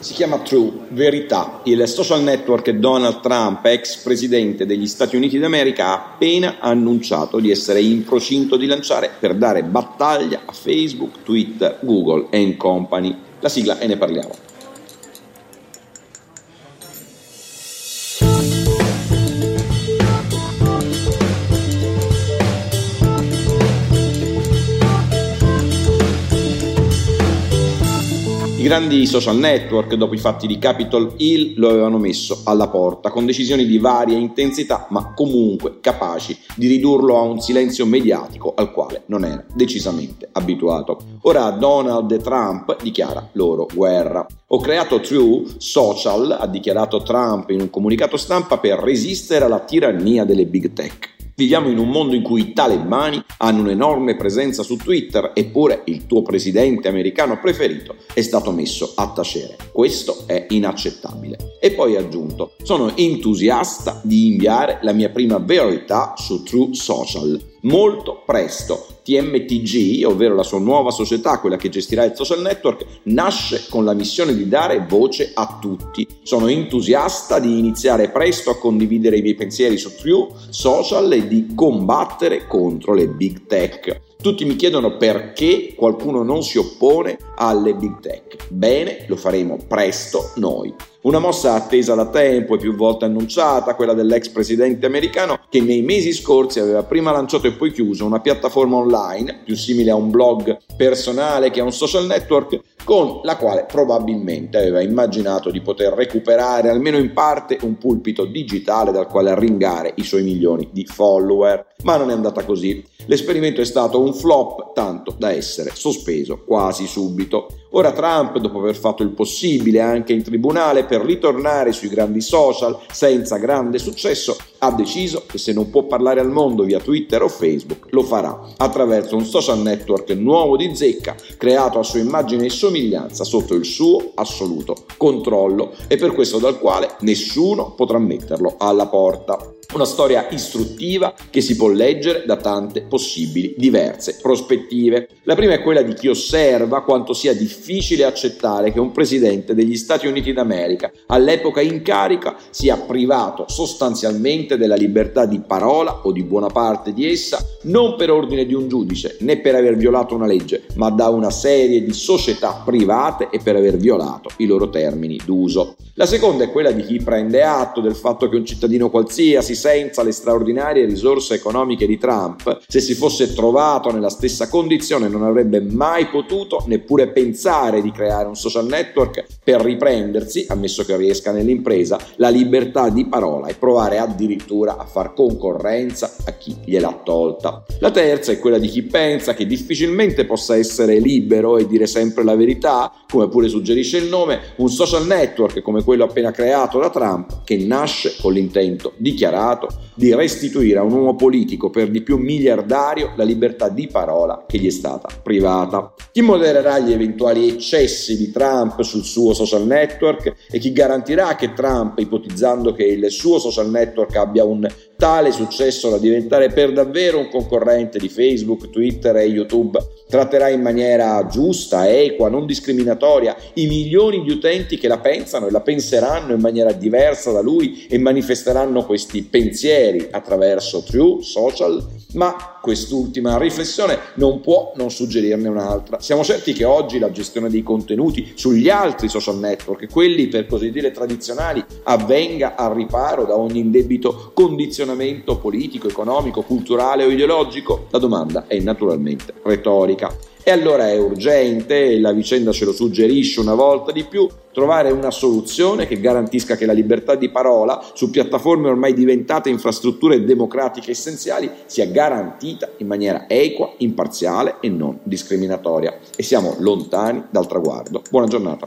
Si chiama True, verità. Il social network Donald Trump, ex presidente degli Stati Uniti d'America, ha appena annunciato di essere in procinto di lanciare per dare battaglia a Facebook, Twitter, Google e Company. La sigla e ne parliamo. Grandi social network, dopo i fatti di Capitol Hill, lo avevano messo alla porta, con decisioni di varia intensità, ma comunque capaci di ridurlo a un silenzio mediatico al quale non era decisamente abituato. Ora Donald Trump dichiara loro guerra. Ho creato True Social, ha dichiarato Trump in un comunicato stampa, per resistere alla tirannia delle big tech. Viviamo in un mondo in cui i talebani hanno un'enorme presenza su Twitter, eppure il tuo presidente americano preferito è stato messo a tacere. Questo è inaccettabile. E poi ha aggiunto, sono entusiasta di inviare la mia prima verità su True Social. Molto presto TMTG, ovvero la sua nuova società, quella che gestirà il social network, nasce con la missione di dare voce a tutti. Sono entusiasta di iniziare presto a condividere i miei pensieri su True Social e di combattere contro le big tech. Tutti mi chiedono perché qualcuno non si oppone alle big tech. Bene, lo faremo presto noi. Una mossa attesa da tempo e più volte annunciata, quella dell'ex presidente americano che nei mesi scorsi aveva prima lanciato e poi chiuso una piattaforma online, più simile a un blog personale che a un social network, con la quale probabilmente aveva immaginato di poter recuperare almeno in parte un pulpito digitale dal quale arringare i suoi milioni di follower. Ma non è andata così. L'esperimento è stato un flop tanto da essere sospeso quasi subito. Ora Trump, dopo aver fatto il possibile anche in tribunale per ritornare sui grandi social senza grande successo, ha deciso che se non può parlare al mondo via Twitter o Facebook, lo farà attraverso un social network nuovo di zecca, creato a sua immagine e somiglianza sotto il suo assoluto controllo e per questo dal quale nessuno potrà metterlo alla porta. Una storia istruttiva che si può leggere da tante possibili, diverse prospettive. La prima è quella di chi osserva quanto sia difficile accettare che un presidente degli Stati Uniti d'America, all'epoca in carica, sia privato sostanzialmente della libertà di parola o di buona parte di essa, non per ordine di un giudice né per aver violato una legge, ma da una serie di società private e per aver violato i loro termini d'uso. La seconda è quella di chi prende atto del fatto che un cittadino qualsiasi senza le straordinarie risorse economiche di Trump, se si fosse trovato nella stessa condizione non avrebbe mai potuto neppure pensare di creare un social network per riprendersi, ammesso che riesca nell'impresa, la libertà di parola e provare addirittura a far concorrenza a chi gliel'ha tolta. La terza è quella di chi pensa che difficilmente possa essere libero e dire sempre la verità, come pure suggerisce il nome, un social network come quello appena creato da Trump, che nasce con l'intento dichiarato Stato di restituire a un uomo politico per di più miliardario la libertà di parola che gli è stata privata. Chi modererà gli eventuali eccessi di Trump sul suo social network e chi garantirà che Trump, ipotizzando che il suo social network abbia un tale successo da diventare per davvero un concorrente di Facebook, Twitter e YouTube, tratterà in maniera giusta, equa, non discriminatoria i milioni di utenti che la pensano e la penseranno in maniera diversa da lui e manifesteranno questi pensieri attraverso True, social, ma quest'ultima riflessione non può non suggerirne un'altra. Siamo certi che oggi la gestione dei contenuti sugli altri social network, quelli per così dire tradizionali, avvenga al riparo da ogni indebito condizionamento politico, economico, culturale o ideologico? La domanda è naturalmente retorica. E allora è urgente, e la vicenda ce lo suggerisce una volta di più, trovare una soluzione che garantisca che la libertà di parola su piattaforme ormai diventate infrastrutture democratiche essenziali sia garantita in maniera equa, imparziale e non discriminatoria. E siamo lontani dal traguardo. Buona giornata.